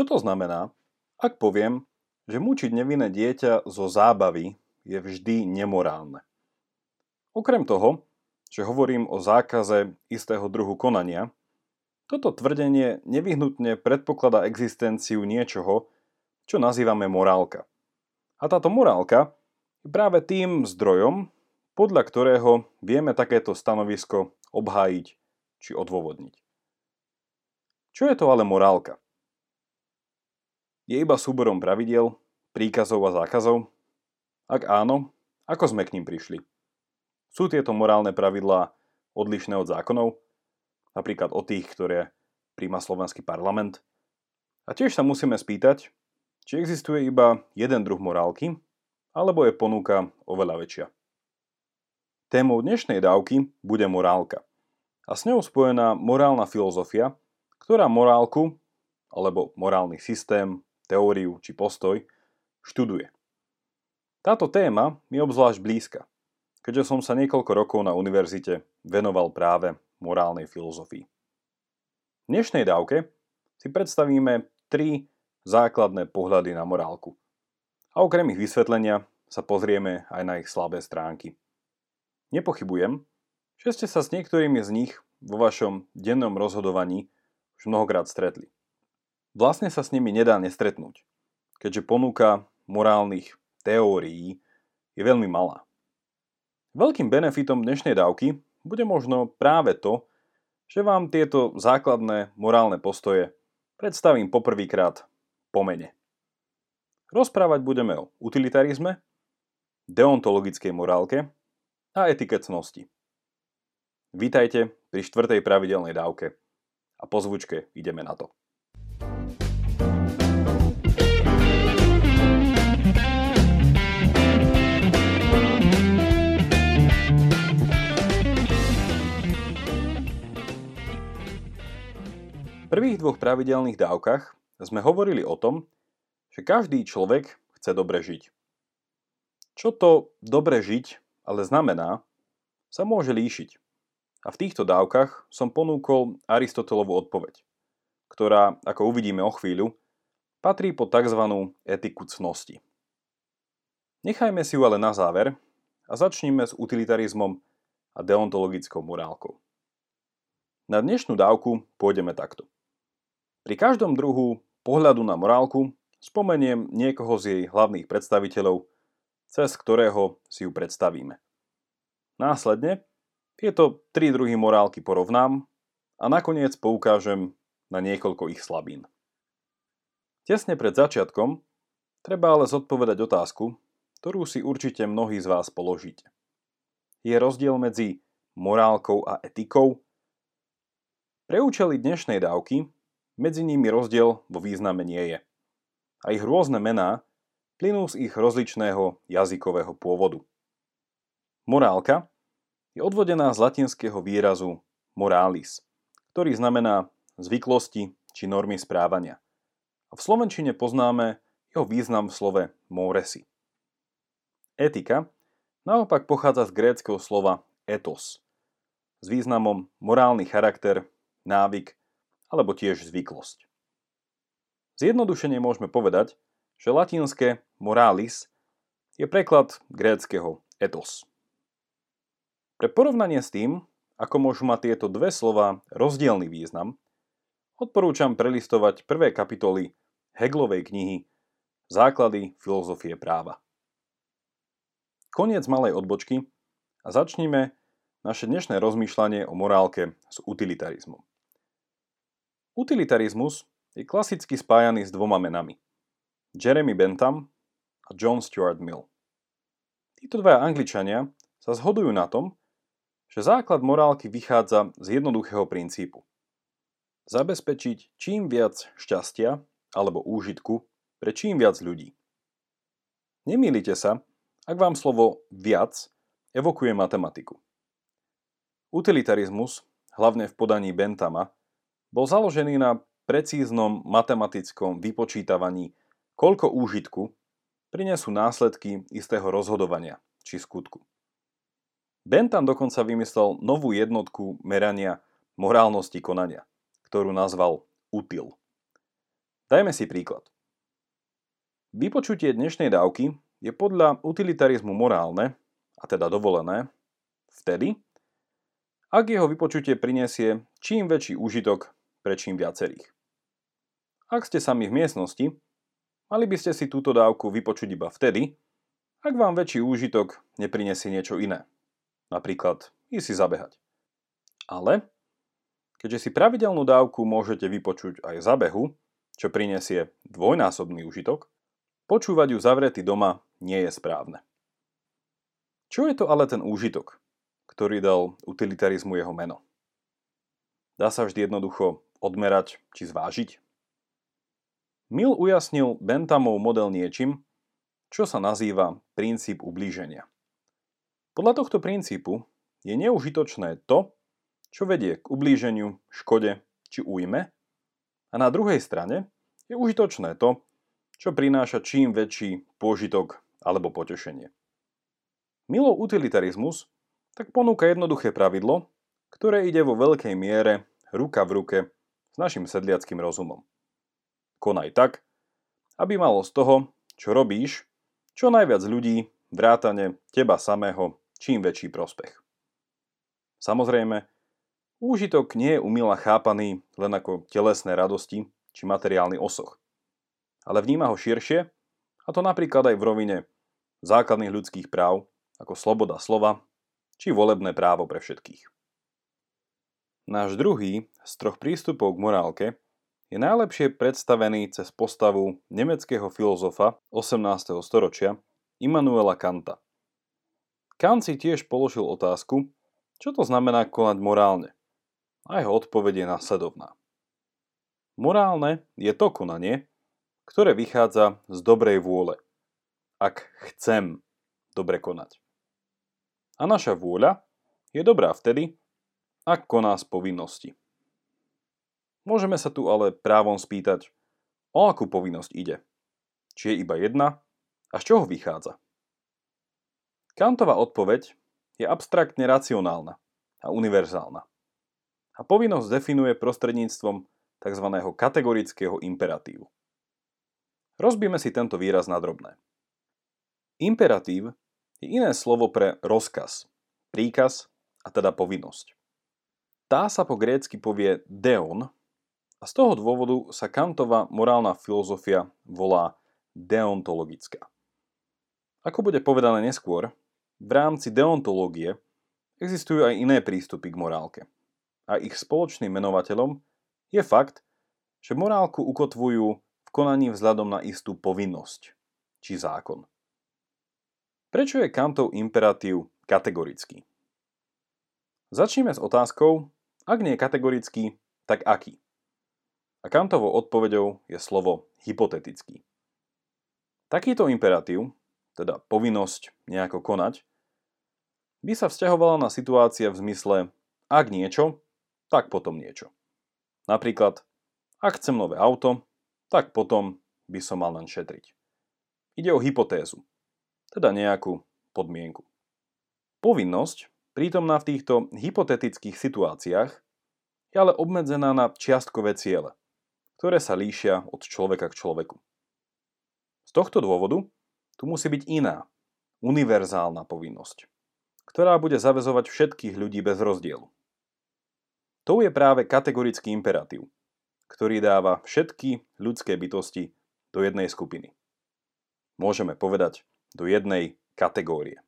Čo to znamená, ak poviem, že mučiť nevinné dieťa zo zábavy je vždy nemorálne? Okrem toho, že hovorím o zákaze istého druhu konania, toto tvrdenie nevyhnutne predpokladá existenciu niečoho, čo nazývame morálka. A táto morálka je práve tým zdrojom, podľa ktorého vieme takéto stanovisko obhájiť či odôvodniť. Čo je to ale morálka? Je iba súborom pravidel, príkazov a zákazov? Ak áno, ako sme k ním prišli? Sú tieto morálne pravidlá odlišné od zákonov? Napríklad od tých, ktoré príjma slovenský parlament? A tiež sa musíme spýtať, či existuje iba jeden druh morálky, alebo je ponuka oveľa väčšia. Témou dnešnej dávky bude morálka a s ňou spojená morálna filozofia, ktorá morálku, alebo morálny systém, teóriu či postoj študuje. Táto téma mi obzvlášť blízka, keďže som sa niekoľko rokov na univerzite venoval práve morálnej filozofii. V dnešnej dávke si predstavíme tri základné pohľady na morálku. A okrem ich vysvetlenia sa pozrieme aj na ich slabé stránky. Nepochybujem, že ste sa s niektorými z nich vo vašom dennom rozhodovaní už mnohokrát stretli. Vlastne sa s nimi nedá nestretnúť, keďže ponuka morálnych teórií je veľmi malá. Veľkým benefitom dnešnej dávky bude možno práve to, že vám tieto základné morálne postoje predstavím poprvýkrát po mene. Rozprávať budeme o utilitarizme, deontologickej morálke a etiketnosti. Vítajte pri štvrtej pravidelnej dávke a po zvučke ideme na to. Prvých dvoch pravidelných dávkach sme hovorili o tom, že každý človek chce dobre žiť. Čo to dobre žiť ale znamená, sa môže líšiť. A v týchto dávkach som ponúkol Aristotelovú odpoveď, ktorá, ako uvidíme o chvíľu, patrí pod tzv. etiku cnosti. Nechajme si ju ale na záver a začníme s utilitarizmom a deontologickou morálkou. Na dnešnú dávku pôjdeme takto. Pri každom druhu pohľadu na morálku spomeniem niekoho z jej hlavných predstaviteľov, cez ktorého si ju predstavíme. Následne tieto tri druhy morálky porovnám a nakoniec poukážem na niekoľko ich slabín. Tesne pred začiatkom treba ale zodpovedať otázku, ktorú si určite mnohí z vás položíte. Je rozdiel medzi morálkou a etikou? Pre účely dnešnej dávky medzi nimi rozdiel vo význame nie je. A ich rôzne mená plynú z ich rozličného jazykového pôvodu. Morálka je odvodená z latinského výrazu moralis, ktorý znamená zvyklosti či normy správania. A v slovenčine poznáme jeho význam v slove moresi. Etika naopak pochádza z gréckého slova etos s významom morálny charakter, návyk alebo tiež zvyklosť. Zjednodušene môžeme povedať, že latinské moralis je preklad gréckého ethos. Pre porovnanie s tým, ako môžu mať tieto dve slova rozdielny význam, odporúčam prelistovať prvé kapitoly Heglovej knihy Základy filozofie práva. Koniec malej odbočky a začnime naše dnešné rozmýšľanie o morálke s utilitarizmom. Utilitarizmus je klasicky spájaný s dvoma menami. Jeremy Bentham a John Stuart Mill. Títo dvaja angličania sa zhodujú na tom, že základ morálky vychádza z jednoduchého princípu. Zabezpečiť čím viac šťastia alebo úžitku pre čím viac ľudí. Nemýlite sa, ak vám slovo viac evokuje matematiku. Utilitarizmus, hlavne v podaní Bentama, bol založený na precíznom matematickom vypočítavaní, koľko úžitku prinesú následky istého rozhodovania či skutku. Bentham dokonca vymyslel novú jednotku merania morálnosti konania, ktorú nazval util. Dajme si príklad. Vypočutie dnešnej dávky je podľa utilitarizmu morálne, a teda dovolené, vtedy, ak jeho vypočutie prinesie čím väčší úžitok pre čím viacerých. Ak ste sami v miestnosti, mali by ste si túto dávku vypočuť iba vtedy, ak vám väčší úžitok neprinesie niečo iné. Napríklad ísť si zabehať. Ale, keďže si pravidelnú dávku môžete vypočuť aj za behu, čo prinesie dvojnásobný užitok, počúvať ju zavretý doma nie je správne. Čo je to ale ten úžitok, ktorý dal utilitarizmu jeho meno? Dá sa vždy jednoducho odmerať či zvážiť? Mill ujasnil Benthamov model niečím, čo sa nazýva princíp ublíženia. Podľa tohto princípu je neužitočné to, čo vedie k ublíženiu, škode či újme a na druhej strane je užitočné to, čo prináša čím väčší pôžitok alebo potešenie. Milo utilitarizmus tak ponúka jednoduché pravidlo, ktoré ide vo veľkej miere ruka v ruke s našim sedliackým rozumom. Konaj tak, aby malo z toho, čo robíš, čo najviac ľudí, vrátane teba samého, čím väčší prospech. Samozrejme, Úžitok nie je umila chápaný len ako telesné radosti či materiálny osoch, ale vníma ho širšie, a to napríklad aj v rovine základných ľudských práv, ako sloboda slova či volebné právo pre všetkých. Náš druhý z troch prístupov k morálke je najlepšie predstavený cez postavu nemeckého filozofa 18. storočia Immanuela Kanta. Kant si tiež položil otázku, čo to znamená konať morálne a jeho odpoveď je následovná. Morálne je to konanie, ktoré vychádza z dobrej vôle, ak chcem dobre konať. A naša vôľa je dobrá vtedy, ak koná z povinnosti. Môžeme sa tu ale právom spýtať, o akú povinnosť ide. Či je iba jedna a z čoho vychádza. Kantova odpoveď je abstraktne racionálna a univerzálna a povinnosť definuje prostredníctvom tzv. kategorického imperatívu. Rozbíme si tento výraz na drobné. Imperatív je iné slovo pre rozkaz, príkaz a teda povinnosť. Tá sa po grécky povie deon a z toho dôvodu sa Kantova morálna filozofia volá deontologická. Ako bude povedané neskôr, v rámci deontológie existujú aj iné prístupy k morálke – a ich spoločným menovateľom je fakt, že morálku ukotvujú v konaní vzhľadom na istú povinnosť, či zákon. Prečo je Kantov imperatív kategorický? Začneme s otázkou, ak nie kategorický, tak aký? A Kantovou odpoveďou je slovo hypotetický. Takýto imperatív, teda povinnosť nejako konať, by sa vzťahovala na situácie v zmysle ak niečo, tak potom niečo. Napríklad, ak chcem nové auto, tak potom by som mal len šetriť. Ide o hypotézu, teda nejakú podmienku. Povinnosť, prítomná v týchto hypotetických situáciách, je ale obmedzená na čiastkové ciele, ktoré sa líšia od človeka k človeku. Z tohto dôvodu tu musí byť iná, univerzálna povinnosť, ktorá bude zavezovať všetkých ľudí bez rozdielu. To je práve kategorický imperatív, ktorý dáva všetky ľudské bytosti do jednej skupiny. Môžeme povedať do jednej kategórie.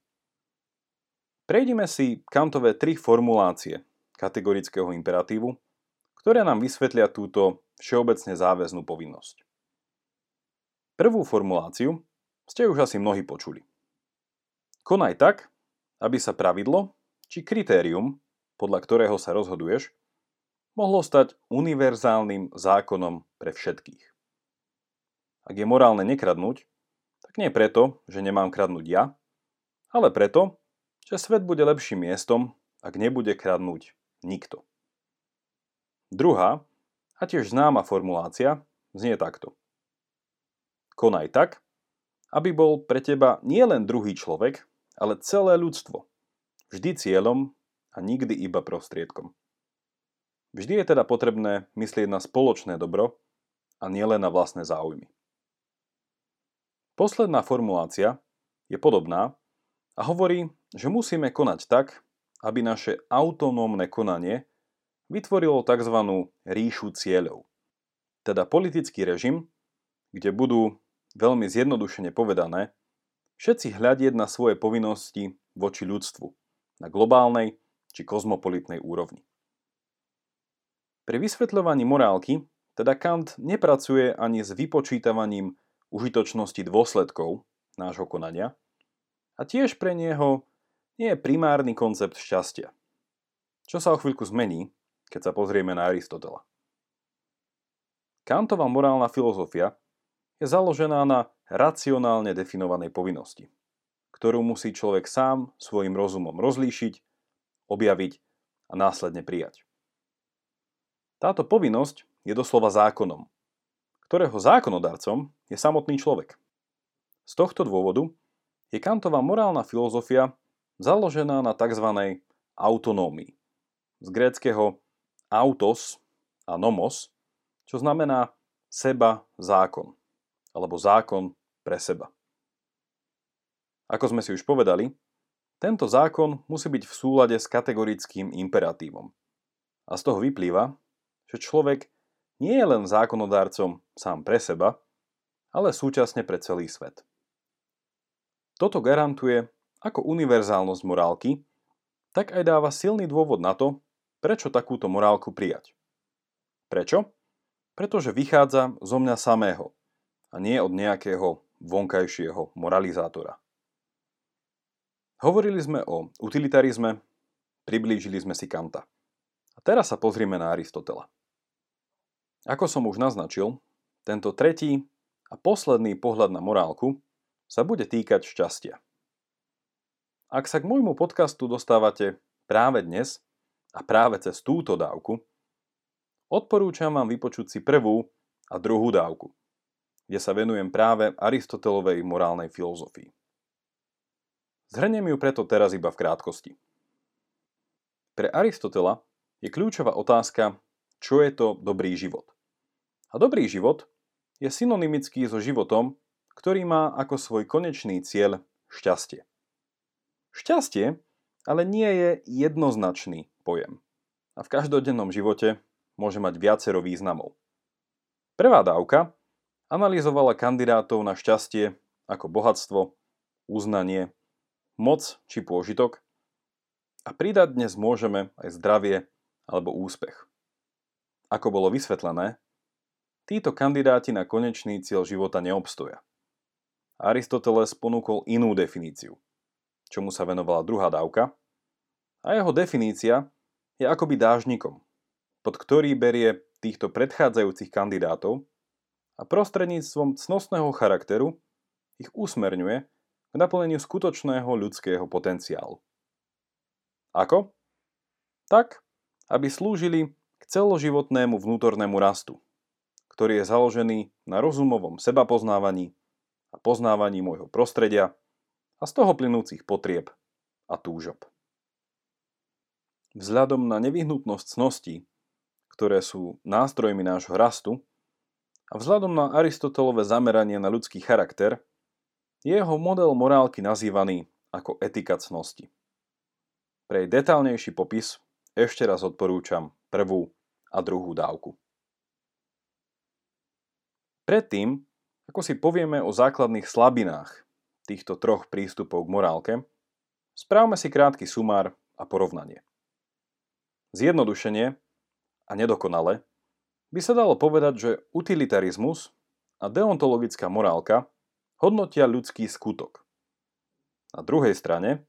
Prejdime si Kantové tri formulácie kategorického imperatívu, ktoré nám vysvetlia túto všeobecne záväznú povinnosť. Prvú formuláciu ste už asi mnohí počuli. Konaj tak, aby sa pravidlo či kritérium, podľa ktorého sa rozhoduješ, mohlo stať univerzálnym zákonom pre všetkých. Ak je morálne nekradnúť, tak nie preto, že nemám kradnúť ja, ale preto, že svet bude lepším miestom, ak nebude kradnúť nikto. Druhá a tiež známa formulácia znie takto. Konaj tak, aby bol pre teba nielen druhý človek, ale celé ľudstvo. Vždy cieľom a nikdy iba prostriedkom. Vždy je teda potrebné myslieť na spoločné dobro a nielen na vlastné záujmy. Posledná formulácia je podobná a hovorí, že musíme konať tak, aby naše autonómne konanie vytvorilo tzv. ríšu cieľov. Teda politický režim, kde budú, veľmi zjednodušene povedané, všetci hľadieť na svoje povinnosti voči ľudstvu na globálnej či kozmopolitnej úrovni. Pri vysvetľovaní morálky teda Kant nepracuje ani s vypočítavaním užitočnosti dôsledkov nášho konania a tiež pre neho nie je primárny koncept šťastia, čo sa o chvíľku zmení, keď sa pozrieme na Aristotela. Kantova morálna filozofia je založená na racionálne definovanej povinnosti, ktorú musí človek sám svojim rozumom rozlíšiť, objaviť a následne prijať. Táto povinnosť je doslova zákonom, ktorého zákonodarcom je samotný človek. Z tohto dôvodu je Kantová morálna filozofia založená na tzv. autonómii. Z gréckého autos a nomos, čo znamená seba zákon, alebo zákon pre seba. Ako sme si už povedali, tento zákon musí byť v súlade s kategorickým imperatívom. A z toho vyplýva, že človek nie je len zákonodárcom sám pre seba, ale súčasne pre celý svet. Toto garantuje ako univerzálnosť morálky, tak aj dáva silný dôvod na to, prečo takúto morálku prijať. Prečo? Pretože vychádza zo mňa samého a nie od nejakého vonkajšieho moralizátora. Hovorili sme o utilitarizme, priblížili sme si Kanta. A teraz sa pozrieme na Aristotela. Ako som už naznačil, tento tretí a posledný pohľad na morálku sa bude týkať šťastia. Ak sa k môjmu podcastu dostávate práve dnes a práve cez túto dávku, odporúčam vám vypočuť si prvú a druhú dávku, kde sa venujem práve Aristotelovej morálnej filozofii. Zhrniem ju preto teraz iba v krátkosti. Pre Aristotela je kľúčová otázka, čo je to dobrý život. A dobrý život je synonymický so životom, ktorý má ako svoj konečný cieľ šťastie. Šťastie ale nie je jednoznačný pojem a v každodennom živote môže mať viacero významov. Prvá dávka analyzovala kandidátov na šťastie ako bohatstvo, uznanie, moc či pôžitok a pridať dnes môžeme aj zdravie alebo úspech. Ako bolo vysvetlené, títo kandidáti na konečný cieľ života neobstoja. Aristoteles ponúkol inú definíciu, čomu sa venovala druhá dávka, a jeho definícia je akoby dážnikom, pod ktorý berie týchto predchádzajúcich kandidátov a prostredníctvom cnostného charakteru ich usmerňuje k naplneniu skutočného ľudského potenciálu. Ako? Tak, aby slúžili k celoživotnému vnútornému rastu, ktorý je založený na rozumovom sebapoznávaní a poznávaní môjho prostredia a z toho plynúcich potrieb a túžob. Vzhľadom na nevyhnutnosť cností, ktoré sú nástrojmi nášho rastu, a vzhľadom na Aristotelové zameranie na ľudský charakter, je jeho model morálky nazývaný ako etika cnosti. Pre jej detálnejší popis ešte raz odporúčam prvú a druhú dávku. Predtým, ako si povieme o základných slabinách týchto troch prístupov k morálke, správme si krátky sumár a porovnanie. Zjednodušenie a nedokonale by sa dalo povedať, že utilitarizmus a deontologická morálka hodnotia ľudský skutok. Na druhej strane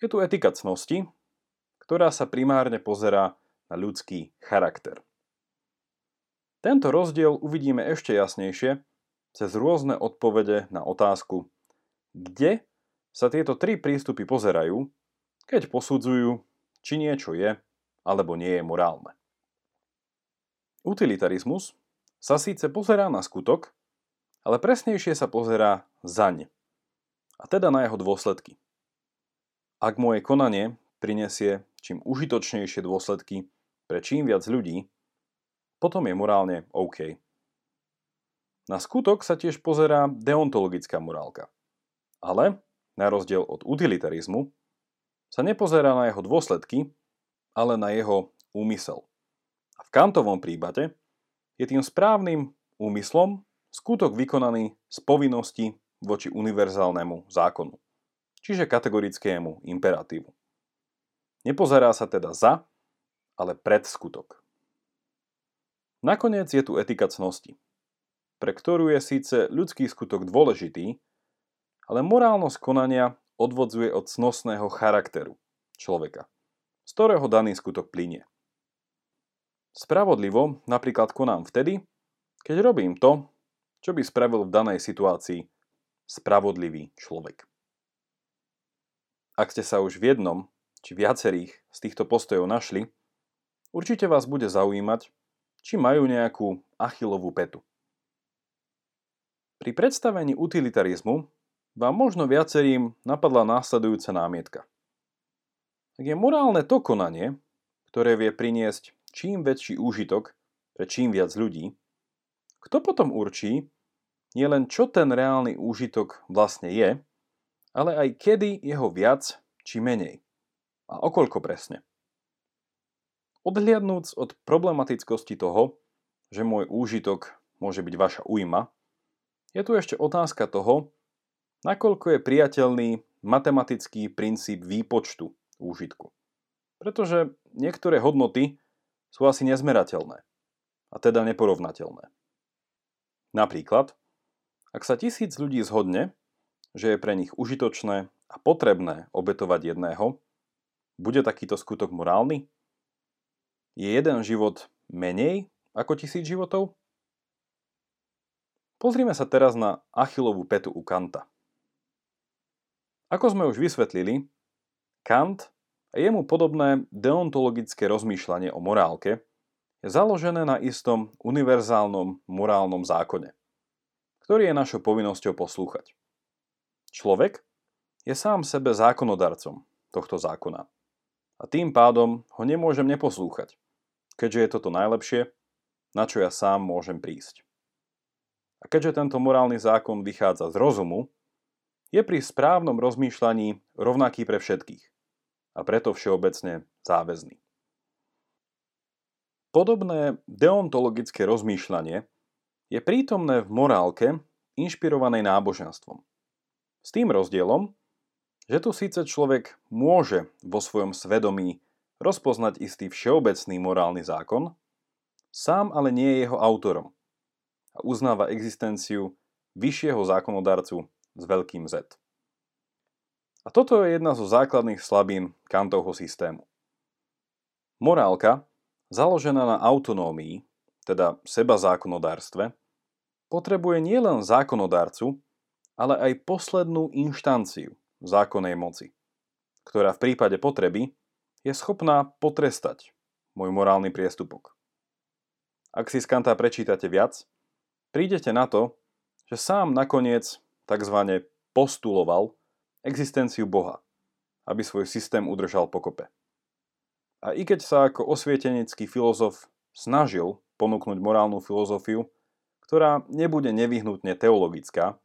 je tu etika cnosti, ktorá sa primárne pozerá na ľudský charakter. Tento rozdiel uvidíme ešte jasnejšie cez rôzne odpovede na otázku, kde sa tieto tri prístupy pozerajú, keď posudzujú, či niečo je alebo nie je morálne. Utilitarizmus sa síce pozerá na skutok, ale presnejšie sa pozerá zaň, a teda na jeho dôsledky. Ak moje konanie prinesie čím užitočnejšie dôsledky pre čím viac ľudí, potom je morálne OK. Na skutok sa tiež pozerá deontologická morálka. Ale, na rozdiel od utilitarizmu, sa nepozerá na jeho dôsledky, ale na jeho úmysel. A v Kantovom prípade je tým správnym úmyslom skutok vykonaný z povinnosti voči univerzálnemu zákonu, čiže kategorickému imperatívu. Nepozerá sa teda za, ale pred skutok. Nakoniec je tu etika cnosti pre ktorú je síce ľudský skutok dôležitý, ale morálnosť konania odvodzuje od cnostného charakteru človeka, z ktorého daný skutok plinie. Spravodlivo napríklad konám vtedy, keď robím to, čo by spravil v danej situácii spravodlivý človek. Ak ste sa už v jednom či viacerých z týchto postojov našli, určite vás bude zaujímať, či majú nejakú achilovú petu. Pri predstavení utilitarizmu vám možno viacerým napadla následujúca námietka. Ak je morálne to konanie, ktoré vie priniesť čím väčší úžitok pre čím viac ľudí, kto potom určí nielen čo ten reálny úžitok vlastne je, ale aj kedy jeho viac či menej a okoľko presne. Odhliadnúc od problematickosti toho, že môj úžitok môže byť vaša újma, je tu ešte otázka toho, nakoľko je priateľný matematický princíp výpočtu úžitku. Pretože niektoré hodnoty sú asi nezmerateľné a teda neporovnateľné. Napríklad, ak sa tisíc ľudí zhodne, že je pre nich užitočné a potrebné obetovať jedného, bude takýto skutok morálny? Je jeden život menej ako tisíc životov? Pozrime sa teraz na Achillovú petu u Kanta. Ako sme už vysvetlili, Kant a jemu podobné deontologické rozmýšľanie o morálke je založené na istom univerzálnom morálnom zákone, ktorý je našou povinnosťou poslúchať. Človek je sám sebe zákonodarcom tohto zákona a tým pádom ho nemôžem neposlúchať, keďže je toto najlepšie, na čo ja sám môžem prísť. A keďže tento morálny zákon vychádza z rozumu, je pri správnom rozmýšľaní rovnaký pre všetkých a preto všeobecne záväzný. Podobné deontologické rozmýšľanie je prítomné v morálke inšpirovanej náboženstvom. S tým rozdielom, že tu síce človek môže vo svojom svedomí rozpoznať istý všeobecný morálny zákon, sám ale nie je jeho autorom a uznáva existenciu vyššieho zákonodarcu s veľkým Z. A toto je jedna zo základných slabín Kantovho systému. Morálka, založená na autonómii, teda seba zákonodárstve, potrebuje nielen zákonodárcu, ale aj poslednú inštanciu zákonnej moci, ktorá v prípade potreby je schopná potrestať môj morálny priestupok. Ak si z Kanta prečítate viac, prídete na to, že sám nakoniec tzv. postuloval existenciu Boha, aby svoj systém udržal pokope. A i keď sa ako osvietenecký filozof snažil ponúknuť morálnu filozofiu, ktorá nebude nevyhnutne teologická,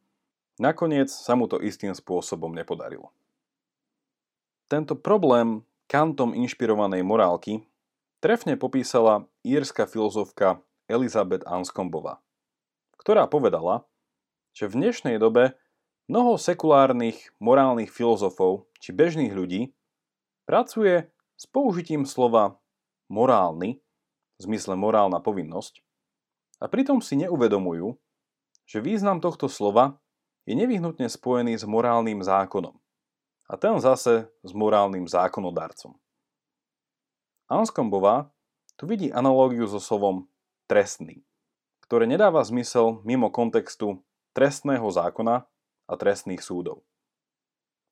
nakoniec sa mu to istým spôsobom nepodarilo. Tento problém Kantom inšpirovanej morálky trefne popísala írska filozofka Elizabeth Anscombová ktorá povedala, že v dnešnej dobe mnoho sekulárnych morálnych filozofov či bežných ľudí pracuje s použitím slova morálny, v zmysle morálna povinnosť, a pritom si neuvedomujú, že význam tohto slova je nevyhnutne spojený s morálnym zákonom a ten zase s morálnym zákonodarcom. Anskombová tu vidí analógiu so slovom trestný ktoré nedáva zmysel mimo kontextu trestného zákona a trestných súdov.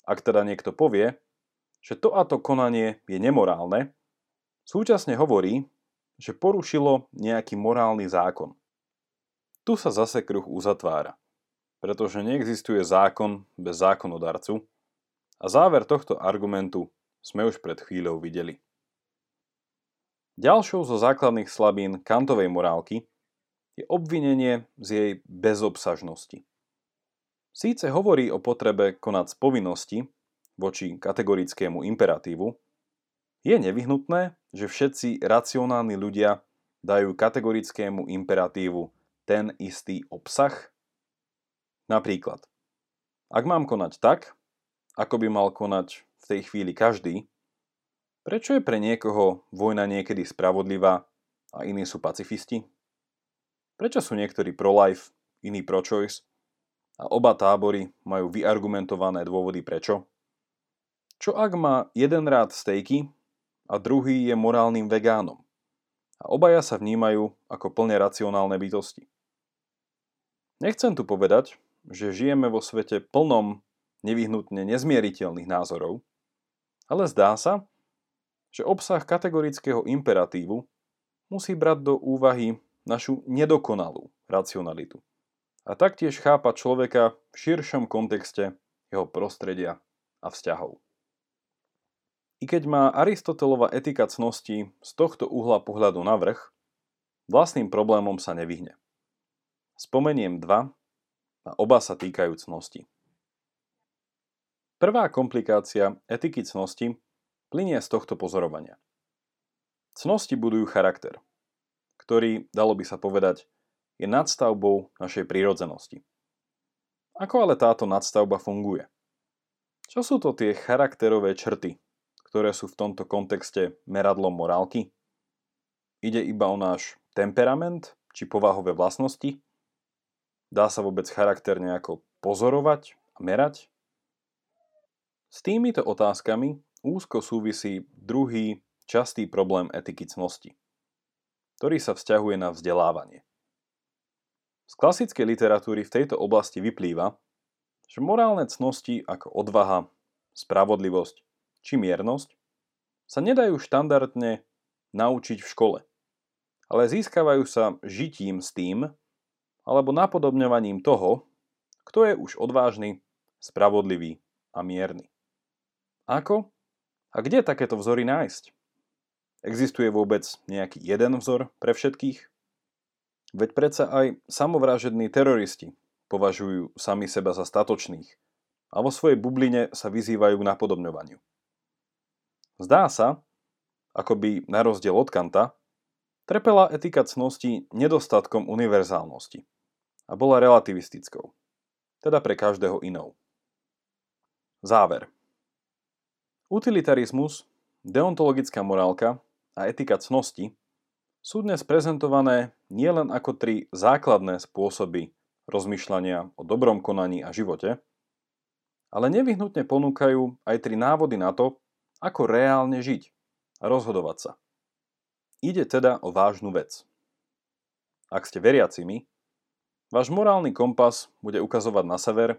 Ak teda niekto povie, že to a to konanie je nemorálne, súčasne hovorí, že porušilo nejaký morálny zákon. Tu sa zase kruh uzatvára, pretože neexistuje zákon bez zákonodarcu a záver tohto argumentu sme už pred chvíľou videli. Ďalšou zo základných slabín kantovej morálky je obvinenie z jej bezobsažnosti. Síce hovorí o potrebe konať z povinnosti voči kategorickému imperatívu, je nevyhnutné, že všetci racionálni ľudia dajú kategorickému imperatívu ten istý obsah? Napríklad, ak mám konať tak, ako by mal konať v tej chvíli každý, prečo je pre niekoho vojna niekedy spravodlivá a iní sú pacifisti? Prečo sú niektorí pro-life, iní pro-choice a oba tábory majú vyargumentované dôvody prečo. Čo ak má jeden rád stejky a druhý je morálnym vegánom a obaja sa vnímajú ako plne racionálne bytosti. Nechcem tu povedať, že žijeme vo svete plnom nevyhnutne nezmieriteľných názorov, ale zdá sa, že obsah kategorického imperatívu musí brať do úvahy našu nedokonalú racionalitu a taktiež chápať človeka v širšom kontexte jeho prostredia a vzťahov. I keď má Aristotelova etika cnosti z tohto uhla pohľadu na vrch, vlastným problémom sa nevyhne. Spomeniem dva a oba sa týkajú cnosti. Prvá komplikácia etiky cnosti plinie z tohto pozorovania. Cnosti budujú charakter, ktorý, dalo by sa povedať, je nadstavbou našej prírodzenosti. Ako ale táto nadstavba funguje? Čo sú to tie charakterové črty, ktoré sú v tomto kontexte meradlom morálky? Ide iba o náš temperament či povahové vlastnosti? Dá sa vôbec charakter nejako pozorovať a merať? S týmito otázkami úzko súvisí druhý častý problém etiky cnosti, ktorý sa vzťahuje na vzdelávanie. Z klasickej literatúry v tejto oblasti vyplýva, že morálne cnosti ako odvaha, spravodlivosť či miernosť sa nedajú štandardne naučiť v škole, ale získavajú sa žitím s tým alebo napodobňovaním toho, kto je už odvážny, spravodlivý a mierny. Ako? A kde takéto vzory nájsť? Existuje vôbec nejaký jeden vzor pre všetkých? Veď predsa aj samovražední teroristi považujú sami seba za statočných a vo svojej bubline sa vyzývajú k napodobňovaniu. Zdá sa, ako by na rozdiel od Kanta, trpela etika cnosti nedostatkom univerzálnosti a bola relativistickou, teda pre každého inou. Záver. Utilitarizmus, deontologická morálka a etika cnosti sú dnes prezentované nielen ako tri základné spôsoby rozmýšľania o dobrom konaní a živote, ale nevyhnutne ponúkajú aj tri návody na to, ako reálne žiť a rozhodovať sa. Ide teda o vážnu vec. Ak ste veriacimi, váš morálny kompas bude ukazovať na sever,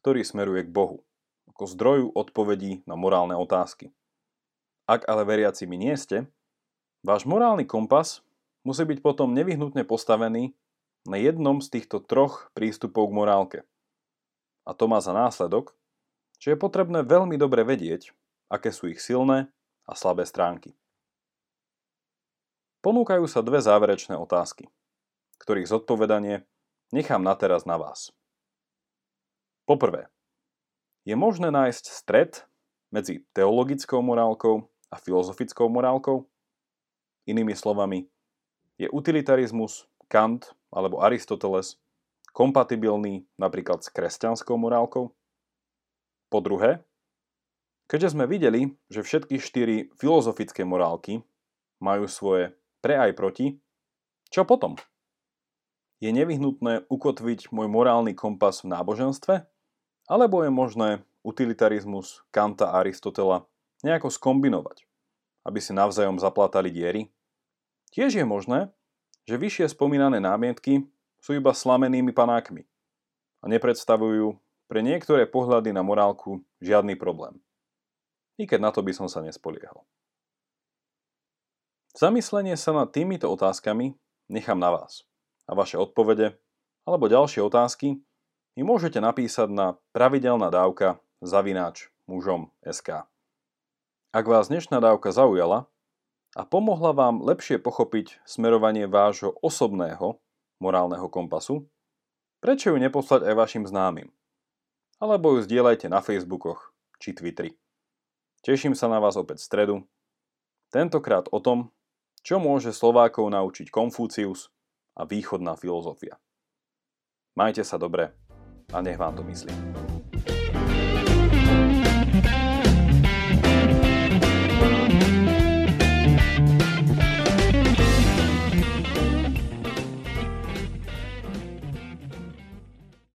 ktorý smeruje k Bohu, ako zdroju odpovedí na morálne otázky. Ak ale veriacimi nie ste, Váš morálny kompas musí byť potom nevyhnutne postavený na jednom z týchto troch prístupov k morálke. A to má za následok, že je potrebné veľmi dobre vedieť, aké sú ich silné a slabé stránky. Ponúkajú sa dve záverečné otázky, ktorých zodpovedanie nechám na teraz na vás. Poprvé, je možné nájsť stred medzi teologickou morálkou a filozofickou morálkou? Inými slovami, je utilitarizmus Kant alebo Aristoteles kompatibilný napríklad s kresťanskou morálkou? Po druhé, keďže sme videli, že všetky štyri filozofické morálky majú svoje pre aj proti, čo potom? Je nevyhnutné ukotviť môj morálny kompas v náboženstve? Alebo je možné utilitarizmus Kanta a Aristotela nejako skombinovať? Aby si navzájom zaplatali diery? Tiež je možné, že vyššie spomínané námietky sú iba slamenými panákmi a nepredstavujú pre niektoré pohľady na morálku žiadny problém. I keď na to by som sa nespoliehal. Zamyslenie sa nad týmito otázkami nechám na vás a vaše odpovede alebo ďalšie otázky mi môžete napísať na pravidelná dávka zavináč mužom SK. Ak vás dnešná dávka zaujala a pomohla vám lepšie pochopiť smerovanie vášho osobného morálneho kompasu? Prečo ju neposlať aj vašim známym? Alebo ju zdieľajte na Facebookoch či Twitteri. Teším sa na vás opäť v stredu. Tentokrát o tom, čo môže Slovákov naučiť Konfúcius a východná filozofia. Majte sa dobre a nech vám to myslí.